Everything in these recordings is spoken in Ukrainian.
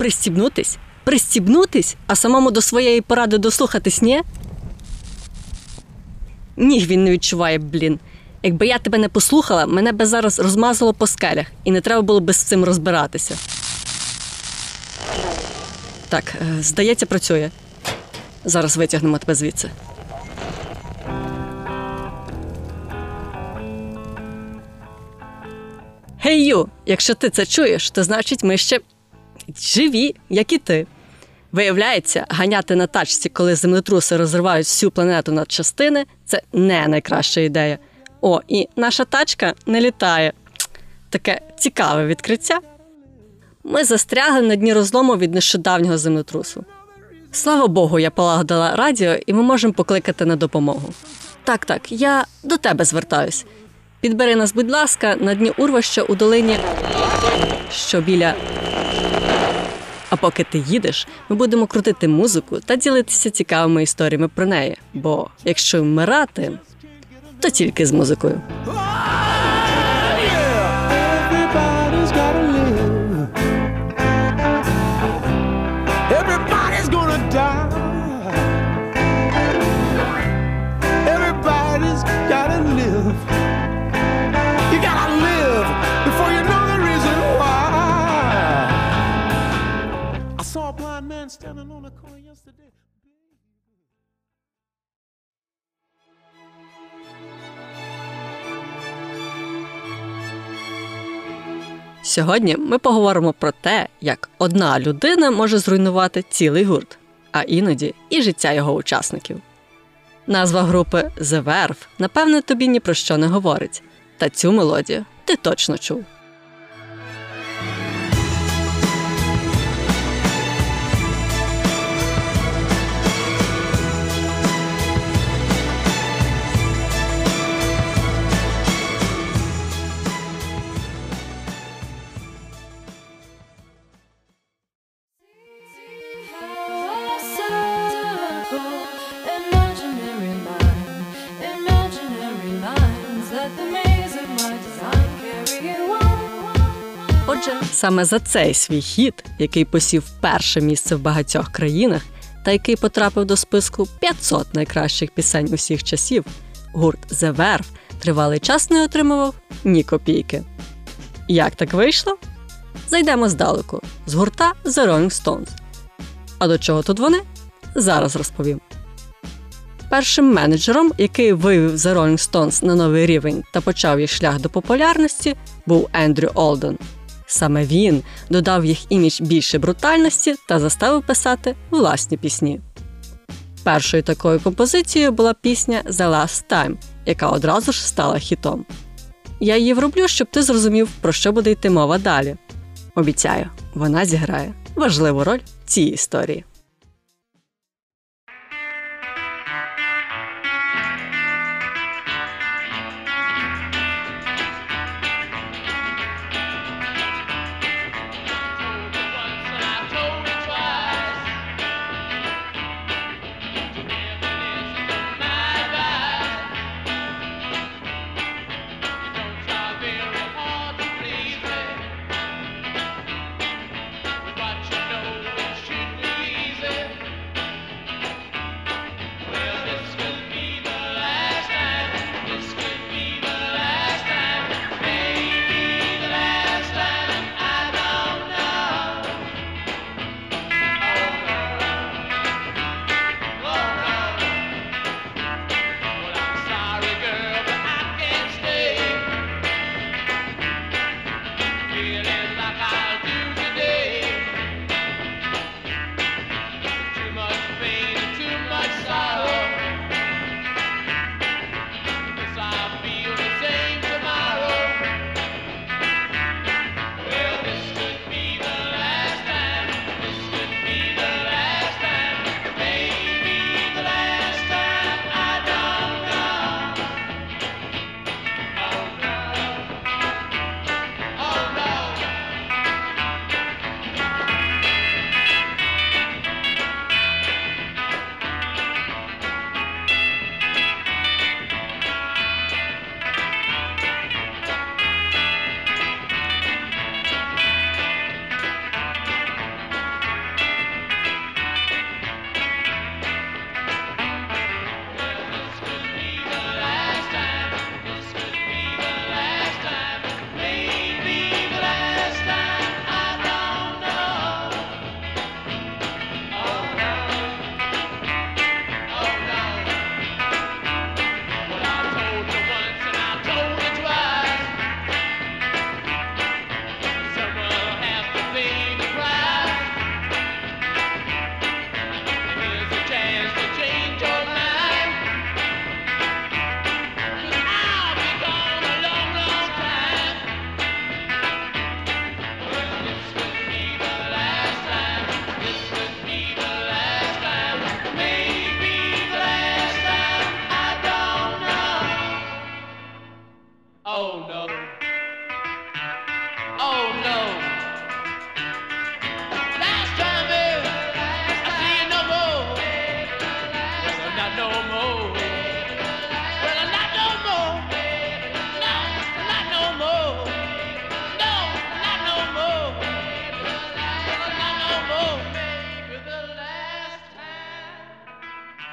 Пристібнутись? Пристібнутись, а самому до своєї поради дослухатись, ні? Ніг він не відчуває, блін. Якби я тебе не послухала, мене би зараз розмазало по скелях, і не треба було би з цим розбиратися. Так, е, здається, працює. Зараз витягнемо тебе звідси. Гей, ю! Якщо ти це чуєш, то значить ми ще живі, як і ти. Виявляється, ганяти на тачці, коли землетруси розривають всю планету на частини, це не найкраща ідея. О, і наша тачка не літає. Таке цікаве відкриття. Ми застрягли на дні розлому від нещодавнього землетрусу. Слава Богу, я полагодила радіо, і ми можемо покликати на допомогу. Так, так, я до тебе звертаюсь. Підбери нас, будь ласка, на дні урвища у долині, що біля. А поки ти їдеш, ми будемо крутити музику та ділитися цікавими історіями про неї. Бо якщо вмирати, то тільки з музикою. Corner yesterday. Сьогодні ми поговоримо про те, як одна людина може зруйнувати цілий гурт, а іноді і життя його учасників. Назва групи The Verve, напевне, тобі ні про що не говорить, та цю мелодію ти точно чув. Саме за цей свій хіт, який посів перше місце в багатьох країнах, та який потрапив до списку 500 найкращих пісень усіх часів, гурт The Verve тривалий час не отримував ні копійки. Як так вийшло? Зайдемо здалеку з гурта The Rolling Stones. А до чого тут вони? Зараз розповім. Першим менеджером, який вивів The Rolling Stones на новий рівень та почав їх шлях до популярності, був Ендрю Олден. Саме він додав їх імідж більше брутальності та заставив писати власні пісні. Першою такою композицією була пісня The Last Time, яка одразу ж стала хітом. Я її вроблю, щоб ти зрозумів, про що буде йти мова далі. Обіцяю, вона зіграє важливу роль в цій історії.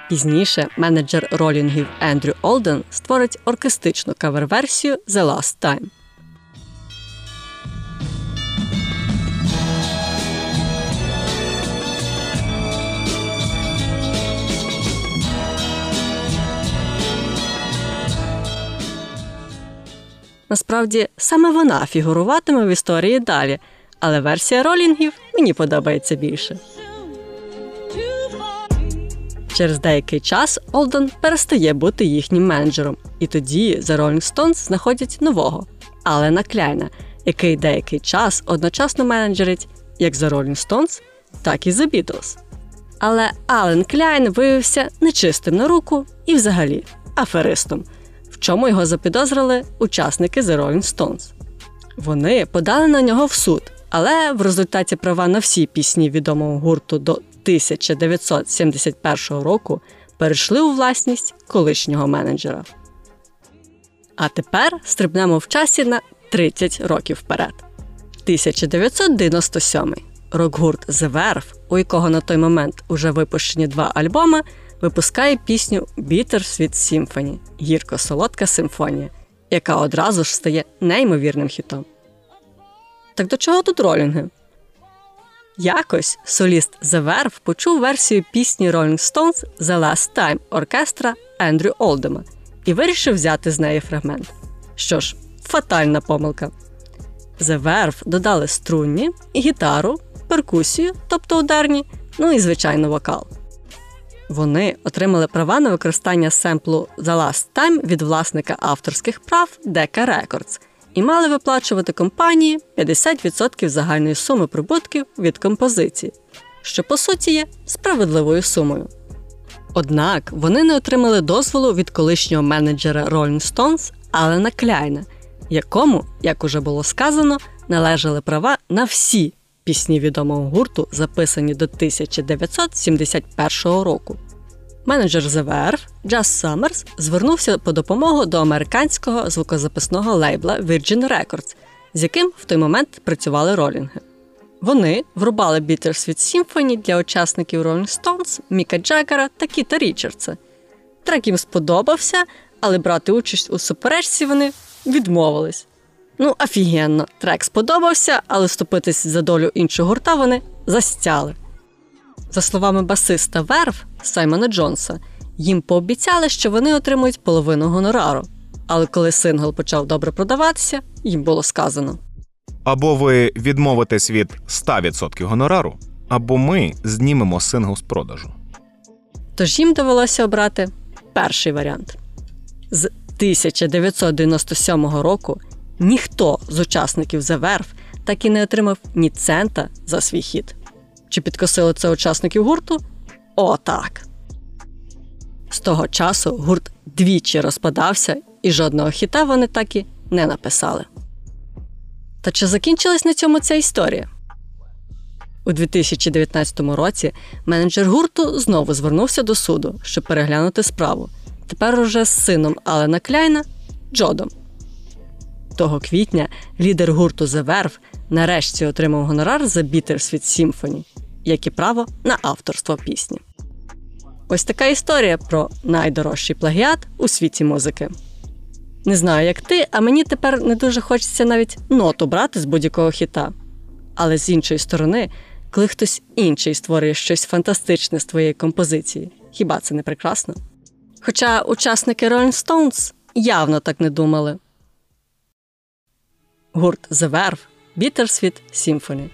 Пізніше менеджер ролінгів Ендрю Олден створить оркестичну кавер-версію «The Last Time». Насправді, саме вона фігуруватиме в історії далі, але версія ролінгів мені подобається більше. Через деякий час Олден перестає бути їхнім менеджером, і тоді The Rolling Stones знаходять нового Алена Кляйна, який деякий час одночасно менеджерить як The Rolling Stones, так і The Beatles. Але Ален Кляйн виявився нечистим на руку і взагалі аферистом, в чому його запідозрили учасники The Rolling Stones. Вони подали на нього в суд, але в результаті права на всі пісні відомого гурту до 1971 року перейшли у власність колишнього менеджера. А тепер стрибнемо в часі на 30 років вперед. 1997 рок-гурт The Verve, у якого на той момент уже випущені два альбоми, випускає пісню Bitter Sweet Symphony гірко-солодка симфонія, яка одразу ж стає неймовірним хітом. Так до чого тут ролінги? Якось соліст The Verve почув версію пісні Rolling Stones The Last Time оркестра Ендрю Олдема і вирішив взяти з неї фрагмент. Що ж, фатальна помилка. The Verve додали струнні, гітару, перкусію, тобто ударні, ну і звичайно вокал. Вони отримали права на використання семплу The Last Time від власника авторських прав Decca Records і мали виплачувати компанії 50% загальної суми прибутків від композиції, що по суті є справедливою сумою. Однак вони не отримали дозволу від колишнього менеджера Rolling Stones Алена Кляйна, якому, як уже було сказано, належали права на всі пісні відомого гурту, записані до 1971 року. Менеджер Verve Джаз Саммерс звернувся по допомогу до американського звукозаписного лейбла Virgin Records, з яким в той момент працювали ролінги. Вони врубали Bitter Sweet Symphony для учасників Rolling Stones, Міка Джаггера та Кіта Річардса. Трек їм сподобався, але брати участь у суперечці вони відмовились. Ну, офігенно, трек сподобався, але вступитись за долю іншого гурта вони застяли. За словами басиста Verve Саймона Джонса, їм пообіцяли, що вони отримують половину гонорару. Але коли сингл почав добре продаватися, їм було сказано: Або ви відмовитесь від 100% гонорару, або ми знімемо сингл з продажу. Тож їм довелося обрати перший варіант. З 1997 року ніхто з учасників The Verve так і не отримав ні цента за свій хіт. Чи підкосили це учасників гурту? О, так. З того часу гурт двічі розпадався, і жодного хіта вони так і не написали. Та чи закінчилась на цьому ця історія? У 2019 році менеджер гурту знову звернувся до суду, щоб переглянути справу. Тепер уже з сином Алена Кляйна Джодом. Того квітня лідер гурту The Verve нарешті отримав гонорар за Bitter Sweet Symphony, як і право на авторство пісні. Ось така історія про найдорожчий плагіат у світі музики. Не знаю, як ти, а мені тепер не дуже хочеться навіть ноту брати з будь-якого хіта. Але з іншої сторони, коли хтось інший створює щось фантастичне з твоєї композиції, хіба це не прекрасно? Хоча учасники Rolling Stones явно так не думали. Гурт The Verve Bittersweet Symphony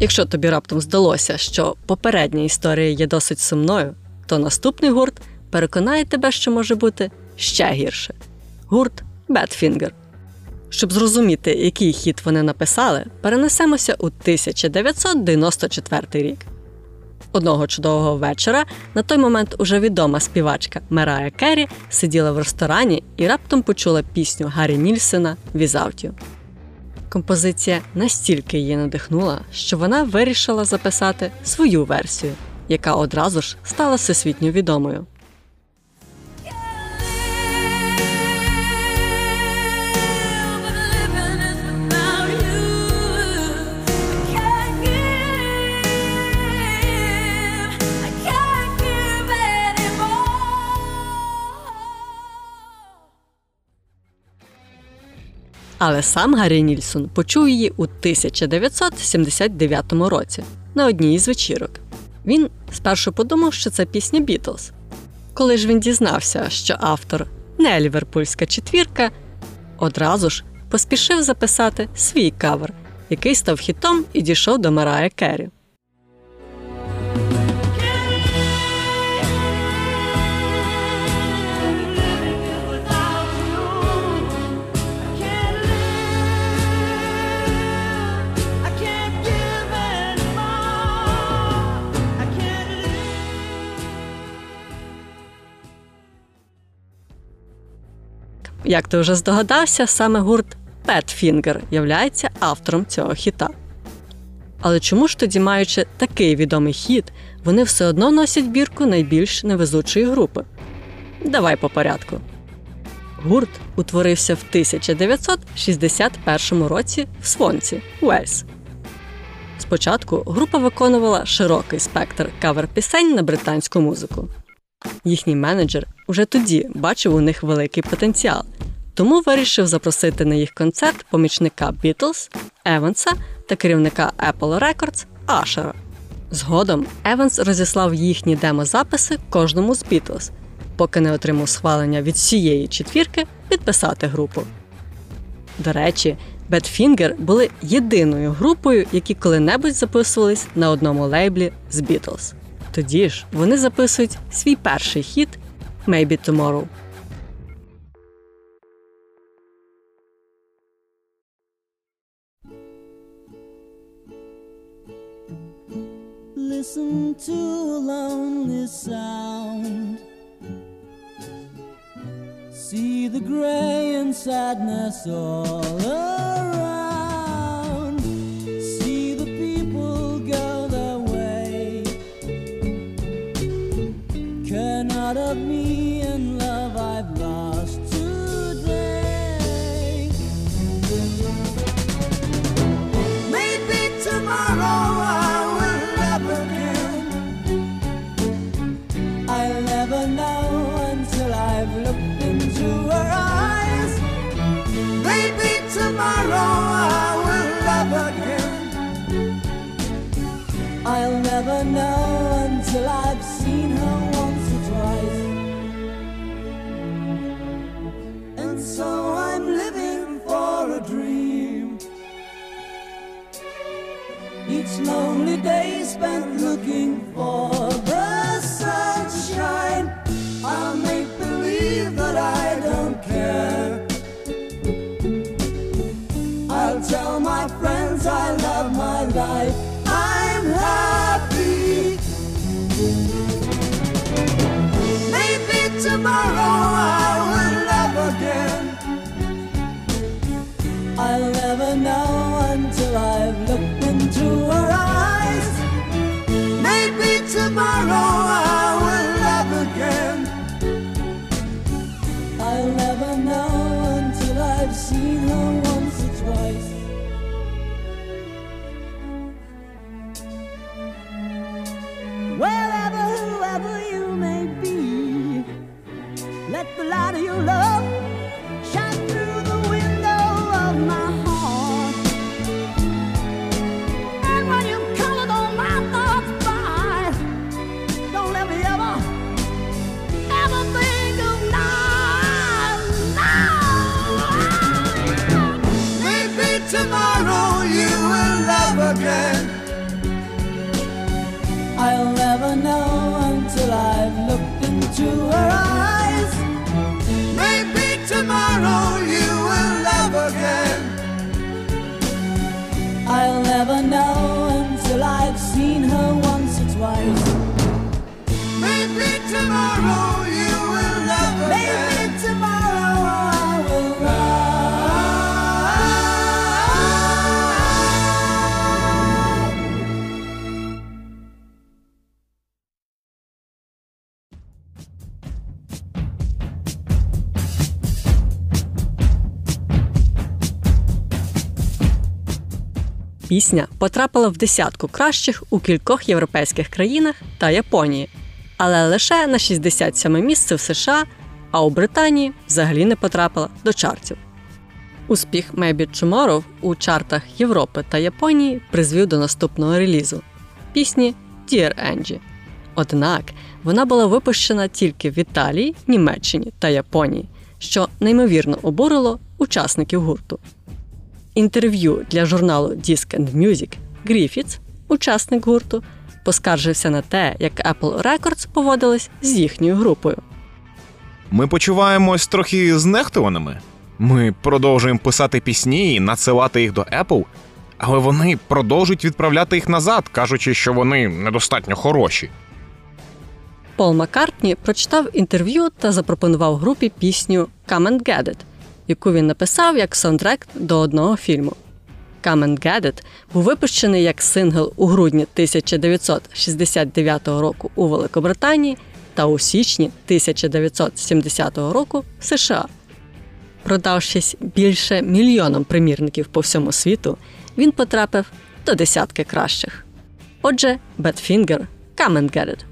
Якщо тобі раптом здалося, що попередня історія є досить сумною, то наступний гурт переконає тебе, що може бути ще гірше. Гурт Badfinger. Щоб зрозуміти, який хіт вони написали, перенесемося у 1994 рік. Одного чудового вечора на той момент уже відома співачка Мерая Керрі сиділа в ресторані і раптом почула пісню Гаррі Нільсена «Without You». Композиція настільки її надихнула, що вона вирішила записати свою версію, яка одразу ж стала всесвітньо відомою. Але сам Гаррі Нільсон почув її у 1979 році на одній із вечірок. Він спершу подумав, що це пісня Бітлз. Коли ж він дізнався, що автор не ліверпульська четвірка, одразу ж поспішив записати свій кавер, який став хітом і дійшов до Марая Керрі. Як ти вже здогадався, саме гурт Petfinger являється автором цього хіта. Але чому ж тоді, маючи такий відомий хіт, вони все одно носять бірку найбільш невезучої групи? Давай по порядку. Гурт утворився в 1961 році в Свонці, Уельс. Спочатку група виконувала широкий спектр кавер-пісень на британську музику. Їхній менеджер уже тоді бачив у них великий потенціал, тому вирішив запросити на їх концерт помічника Бітлз, Еванса та керівника Apple Records Ашера. Згодом Еванс розіслав їхні демозаписи кожному з Бітлз, поки не отримав схвалення від всієї четвірки підписати групу. До речі, Badfinger були єдиною групою, які коли-небудь записувались на одному лейблі з Бітлз. Тоді ж вони записують свій перший хіт Maybe Tomorrow. Listen to a lonely sound. See the gray and sadness all around. Of me you love. Потрапила в десятку кращих у кількох європейських країнах та Японії, але лише на 67 місце в США, а у Британії взагалі не потрапила до чартів. Успіх Maybe Tomorrow у чартах Європи та Японії призвів до наступного релізу пісні Dear Angie. Однак вона була випущена тільки в Італії, Німеччині та Японії, що неймовірно обурило учасників гурту. Інтерв'ю для журналу Disc and Music Гріфітс, учасник гурту, поскаржився на те, як Apple Records поводились з їхньою групою. Ми почуваємось трохи знехтуваними. Ми продовжуємо писати пісні і надсилати їх до Apple, але вони продовжують відправляти їх назад, кажучи, що вони недостатньо хороші. Пол Маккартні прочитав інтерв'ю та запропонував групі пісню Come and Get It, яку він написав як саундтрек до одного фільму. Come and Get It був випущений як сингл у грудні 1969 року у Великобританії та у січні 1970 року в США. Продавшись більше мільйоном примірників по всьому світу, він потрапив до десятки кращих. Отже, Badfinger – Come and Get It.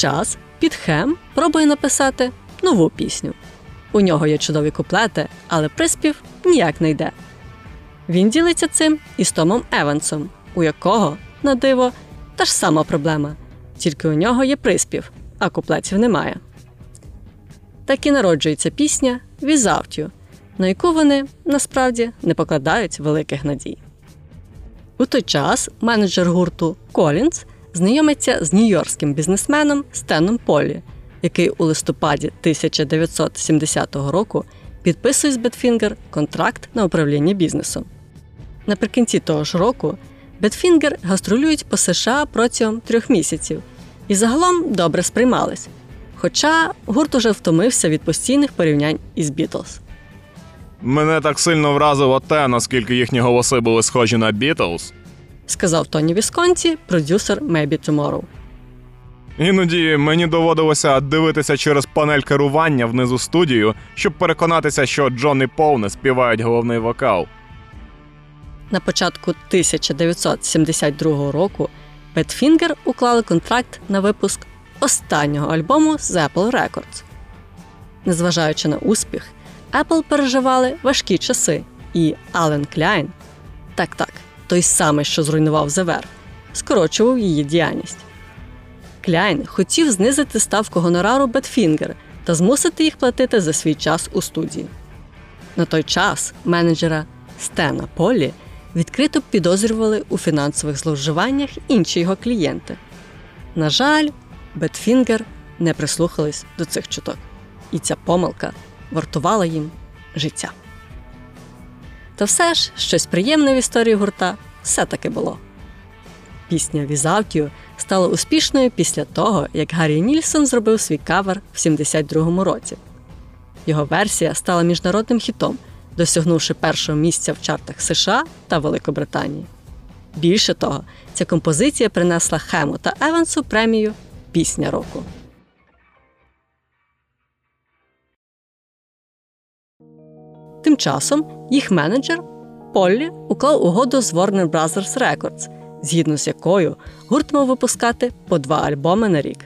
Час Піт Хем пробує написати нову пісню. У нього є чудові куплети, але приспів ніяк не йде. Він ділиться цим із Томом Евансом, у якого, на диво, та ж сама проблема, тільки у нього є приспів, а куплетів немає. Так і народжується пісня «Without You», на яку вони насправді не покладають великих надій. У той час менеджер гурту Колінз знайомиться з нью-йоркським бізнесменом Стеном Полі, який у листопаді 1970 року підписує з Бетфінгер контракт на управління бізнесом. Наприкінці того ж року Бетфінгер гастролюють по США протягом трьох місяців і загалом добре сприймались. Хоча гурт уже втомився від постійних порівнянь із Бітлз. Мене так сильно вразило те, наскільки їхні голоси були схожі на Бітлз. Сказав Тоні Вісконті, продюсер Maybe Tomorrow. Іноді мені доводилося дивитися через панель керування внизу студію, щоб переконатися, що Джон і Пол не співають головний вокал. На початку 1972 року Бетфінгер уклали контракт на випуск останнього альбому з Apple Records. Незважаючи на успіх, Apple переживали важкі часи, і Ален Кляйн, так так, той самий, що зруйнував Verve, скорочував її діяльність. Кляйн хотів знизити ставку гонорару Бетфінгер та змусити їх платити за свій час у студії. На той час менеджера Стена Полі відкрито підозрювали у фінансових зловживаннях інші його клієнти. На жаль, Бетфінгер не прислухались до цих чуток, і ця помилка вартувала їм життя. Та все ж щось приємне в історії гурта все-таки було. Пісня Without стала успішною після того, як Гаррі Нільсон зробив свій кавер в 72-му році. Його версія стала міжнародним хітом, досягнувши першого місця в чартах США та Великобританії. Більше того, ця композиція принесла Хему та Евансу премію Пісня року. Тим часом їх менеджер Поллі уклав угоду з Warner Brothers Records, згідно з якою гурт мав випускати по два альбоми на рік.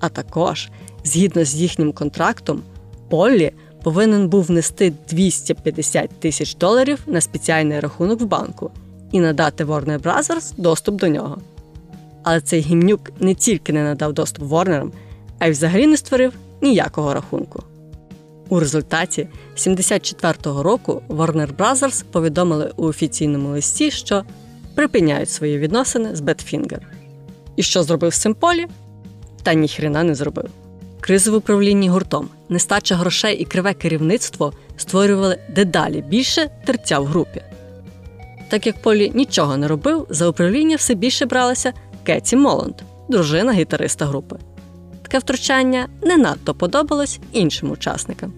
А також, згідно з їхнім контрактом, Поллі повинен був внести 250 тисяч доларів на спеціальний рахунок в банку і надати Warner Brothers доступ до нього. Але цей гімнюк не тільки не надав доступ Ворнерам, а й взагалі не створив ніякого рахунку. У результаті 74-го року Warner Brothers повідомили у офіційному листі, що припиняють свої відносини з Бетфінгер. І що зробив з цим полі? Та ніхрена не зробив. Кризи в управлінні гуртом, нестача грошей і криве керівництво створювали дедалі більше терця в групі. Так як Полі нічого не робив, за управління все більше бралася Кеті Моланд, дружина гітариста групи. Таке втручання не надто подобалось іншим учасникам.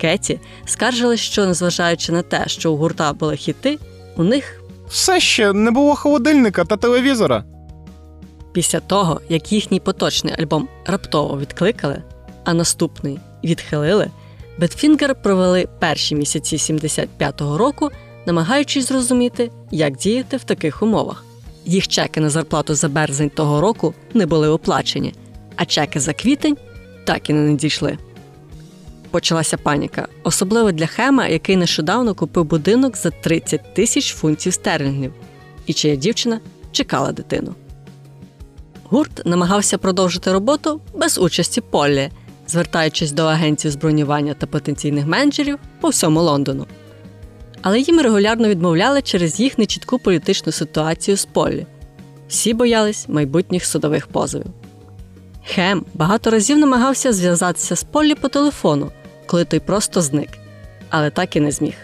Кеті скаржилась, що, незважаючи на те, що у гурта були хіти, у них Все ще не було холодильника та телевізора. Після того, як їхній поточний альбом раптово відкликали, а наступний відхилили, Бетфінгер провели перші місяці 75-го року, намагаючись зрозуміти, як діяти в таких умовах. Їх чеки на зарплату за березень того року не були оплачені, а чеки за квітень так і не надійшли. Почалася паніка, особливо для Хема, який нещодавно купив будинок за 30 тисяч фунтів стерлінгів, і чия дівчина чекала дитину. Гурт намагався продовжити роботу без участі Поллі, звертаючись до агенцій з та потенційних менеджерів по всьому Лондону. Але їм регулярно відмовляли через їх нечітку політичну ситуацію з Поллі. Всі боялись майбутніх судових позовів. Хем багато разів намагався зв'язатися з Поллі по телефону, коли той просто зник, але так і не зміг.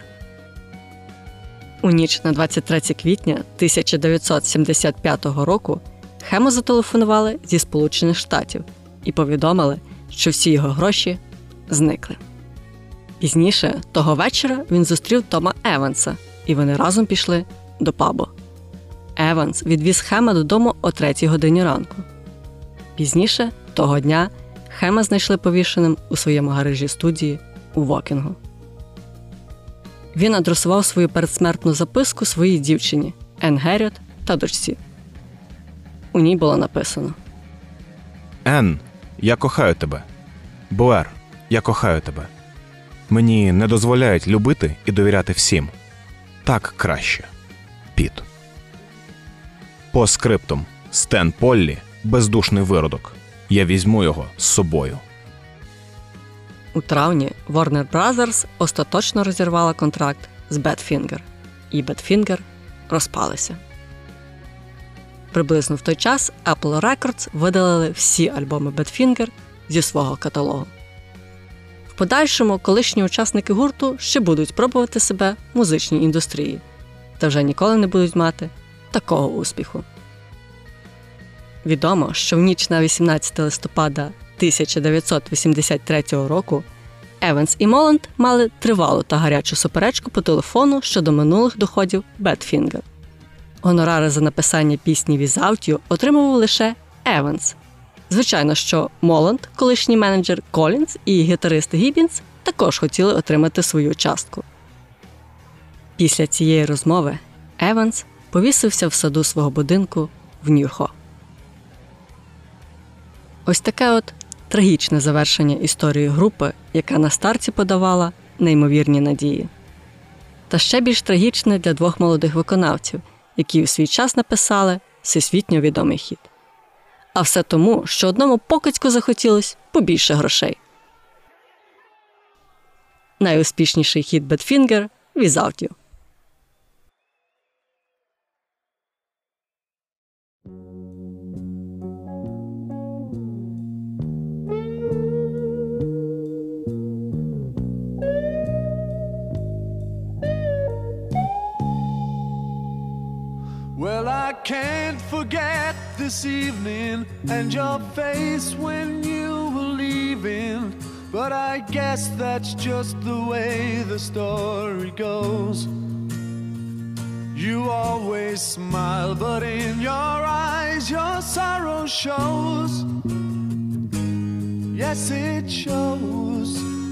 У ніч на 23 квітня 1975 року Хему зателефонували зі Сполучених Штатів і повідомили, що всі його гроші зникли. Пізніше того вечора він зустрів Тома Еванса, і вони разом пішли до пабу. Еванс відвіз Хема додому о 3 годині ранку. Пізніше того дня Хема знайшли повішеним у своєму гаражі студії у Вокінгу. Він адресував свою передсмертну записку своїй дівчині Ен Герріот та дочці. У ній було написано: Ен, я кохаю тебе. Блер, я кохаю тебе. Мені не дозволяють любити і довіряти всім. Так краще. Піт. Постскриптум. Стен Поллі бездушний виродок. Я візьму його з собою. У травні Warner Brothers остаточно розірвала контракт з Badfinger, і Badfinger розпалися. Приблизно в той час Apple Records видалили всі альбоми Badfinger зі свого каталогу. В подальшому колишні учасники гурту ще будуть пробувати себе в музичній індустрії. та вже ніколи не будуть мати такого успіху. Відомо, що в ніч на 18 листопада 1983 року Еванс і Моланд мали тривалу та гарячу суперечку по телефону щодо минулих доходів Badfinger. Гонорари за написання пісні You отримував лише Еванс. Звичайно, що Моланд, колишній менеджер Колінз і гітарист Гіббінс також хотіли отримати свою частку. Після цієї розмови Еванс повісився в саду свого будинку в Нью-Хо. Ось таке от трагічне завершення історії групи, яка на старті подавала неймовірні надії. Та ще більш трагічне для двох молодих виконавців, які у свій час написали всесвітньо відомий хіт. А все тому, що одному покидьку захотілось побільше грошей. Найуспішніший хіт Бетфінгер Without can't forget this evening and your face when you were leaving. But I guess that's just the way the story goes. You always smile, but in your eyes your sorrow shows. Yes, it shows.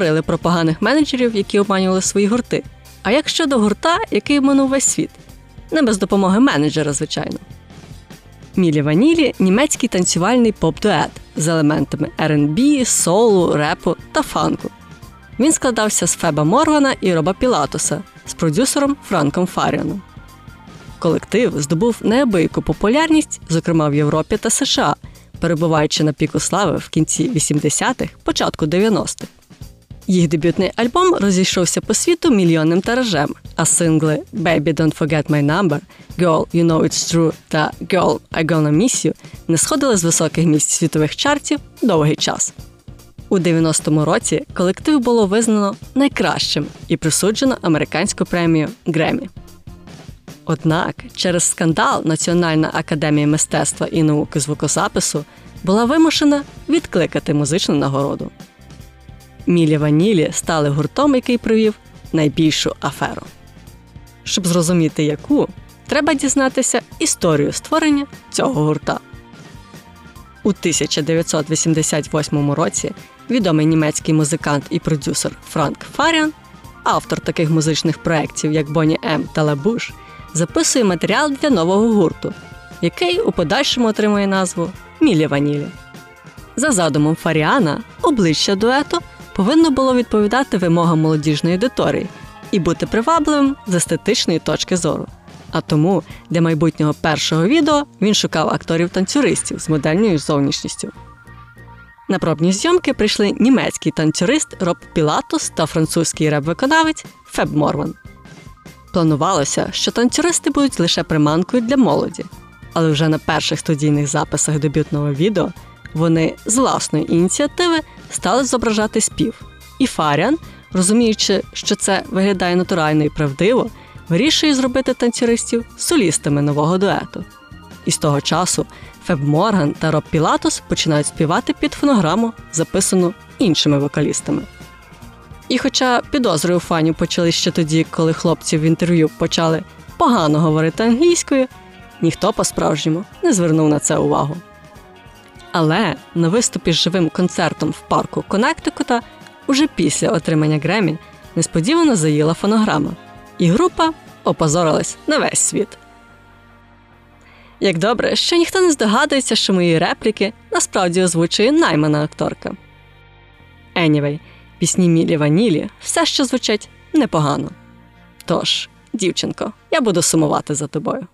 Говорили про поганих менеджерів, які обманювали свої гурти. А як щодо гурта, який обманув весь світ? Не без допомоги менеджера, звичайно. Мілі Ванілі німецький танцювальний поп-дует з елементами R&B, соулу, репу та фанку. Він складався з Феба Моргана і Роба Пілатуса з продюсером Франком Фаріоном. Колектив здобув неабияку популярність, зокрема в Європі та США, перебуваючи на піку слави в кінці 80-х, початку 90-х. Їх дебютний альбом розійшовся по світу мільйонним тиражем, а сингли Baby Don't Forget My Number, Girl You Know It's True та Girl I Gonna Miss You не сходили з високих місць світових чартів довгий час. У 90-му році колектив було визнано найкращим і присуджено американську премію Гремі. Однак через скандал Національна академія мистецтва і науки звукозапису була вимушена відкликати музичну нагороду. Мілі Ванілі стали гуртом, який провів найбільшу аферу. Щоб зрозуміти яку, треба дізнатися історію створення цього гурта. У 1988 році відомий німецький музикант і продюсер Франк Фаріан, автор таких музичних проєктів, як Бонні М та Лабуш, записує матеріал для нового гурту, який у подальшому отримує назву Мілі Ванілі. За задумом Фаріана, обличчя дуету повинно було відповідати вимогам молодіжної аудиторії і бути привабливим з естетичної точки зору. А тому для майбутнього першого відео він шукав акторів-танцюристів з модельною зовнішністю. На пробні зйомки прийшли німецький танцюрист Роб Пілатус та французький реп-виконавець Феб Морван. Планувалося, що танцюристи будуть лише приманкою для молоді, але вже на перших студійних записах дебютного відео вони з власної ініціативи стали зображати спів. І Фаріан, розуміючи, що це виглядає натурально і правдиво, вирішує зробити танцюристів солістами нового дуету. І з того часу Феб Морган та Роб Пілатус починають співати під фонограму, записану іншими вокалістами. І хоча підозри у фанів почали ще тоді, коли хлопці в інтерв'ю почали погано говорити англійською, ніхто по-справжньому не звернув на це увагу. Але на виступі з живим концертом в парку Коннектикута уже після отримання Гремі несподівано заїла фонограма, і група опозорилась на весь світ. Як добре, що ніхто не здогадується, що мої репліки насправді озвучує наймана акторка. Anyway, пісні Мілі Ванілі все ще звучать непогано. Тож, дівчинко, я буду сумувати за тобою.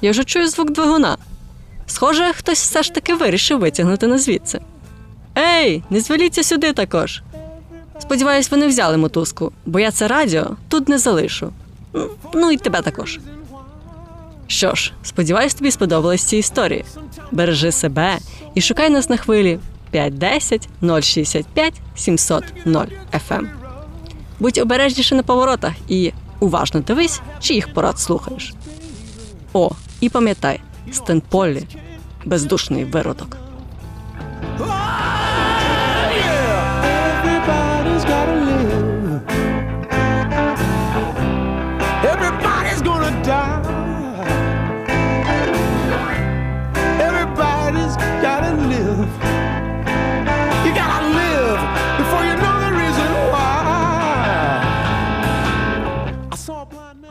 Я вже чую звук двигуна. Схоже, хтось все ж таки вирішив витягнути нас звідси. Ей, не зваліться сюди також. Сподіваюсь, вони взяли мотузку, бо я це радіо тут не залишу. Ну і тебе також. Що ж, сподіваюсь, тобі сподобались ці історії. Бережи себе і шукай нас на хвилі 510 065 700 0 FM. Будь обережніше на поворотах і уважно дивись, чиїх порад слухаєш. О, і пам'ятай, Стен Поллі – бездушний виродок.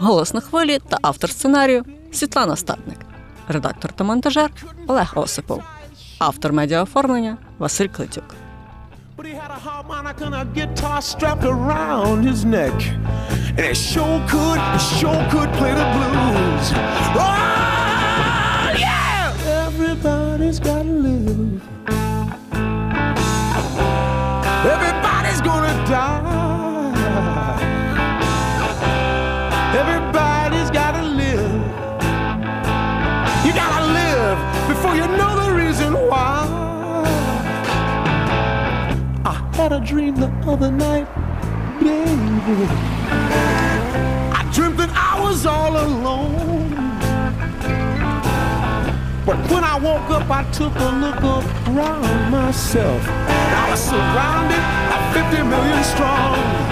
Голос на хвилі та автор сценарію Світлана Статник, редактор та монтажер Олег Осипов, автор медіаоформлення Василь Клетюк. But he had a harmonica and a guitar strapped around his neck. And it sure could, sure could play the blues. Oh, dream the other night, baby. I dreamt that I was all alone. But when I woke up, I took a look around myself. I was surrounded by 50 million strong.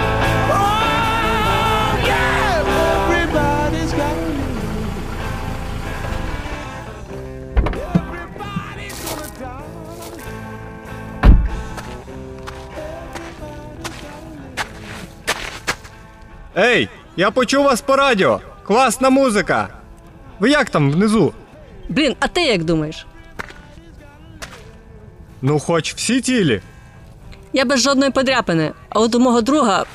Ей, я почув вас по радіо. Класна музика. Ви як там внизу? Блін, а ти як думаєш? Ну, хоч всі цілі. Я без жодної подряпини, а от у мого друга,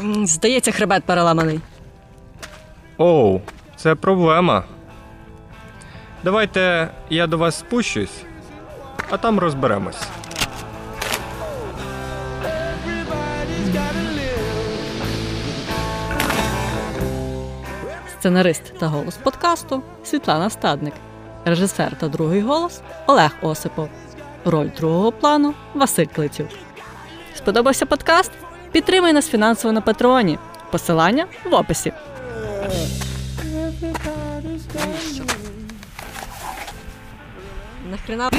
м, здається, хребет переламаний. Оу, це проблема. Давайте я до вас спущусь, а там розберемось. Сценарист та голос подкасту Світлана Стадник, режисер та другий голос Олег Осипов. Роль другого плану Василь Клитюк. Сподобався подкаст? Підтримай нас фінансово на Патреоні. Посилання в описі. Нахрена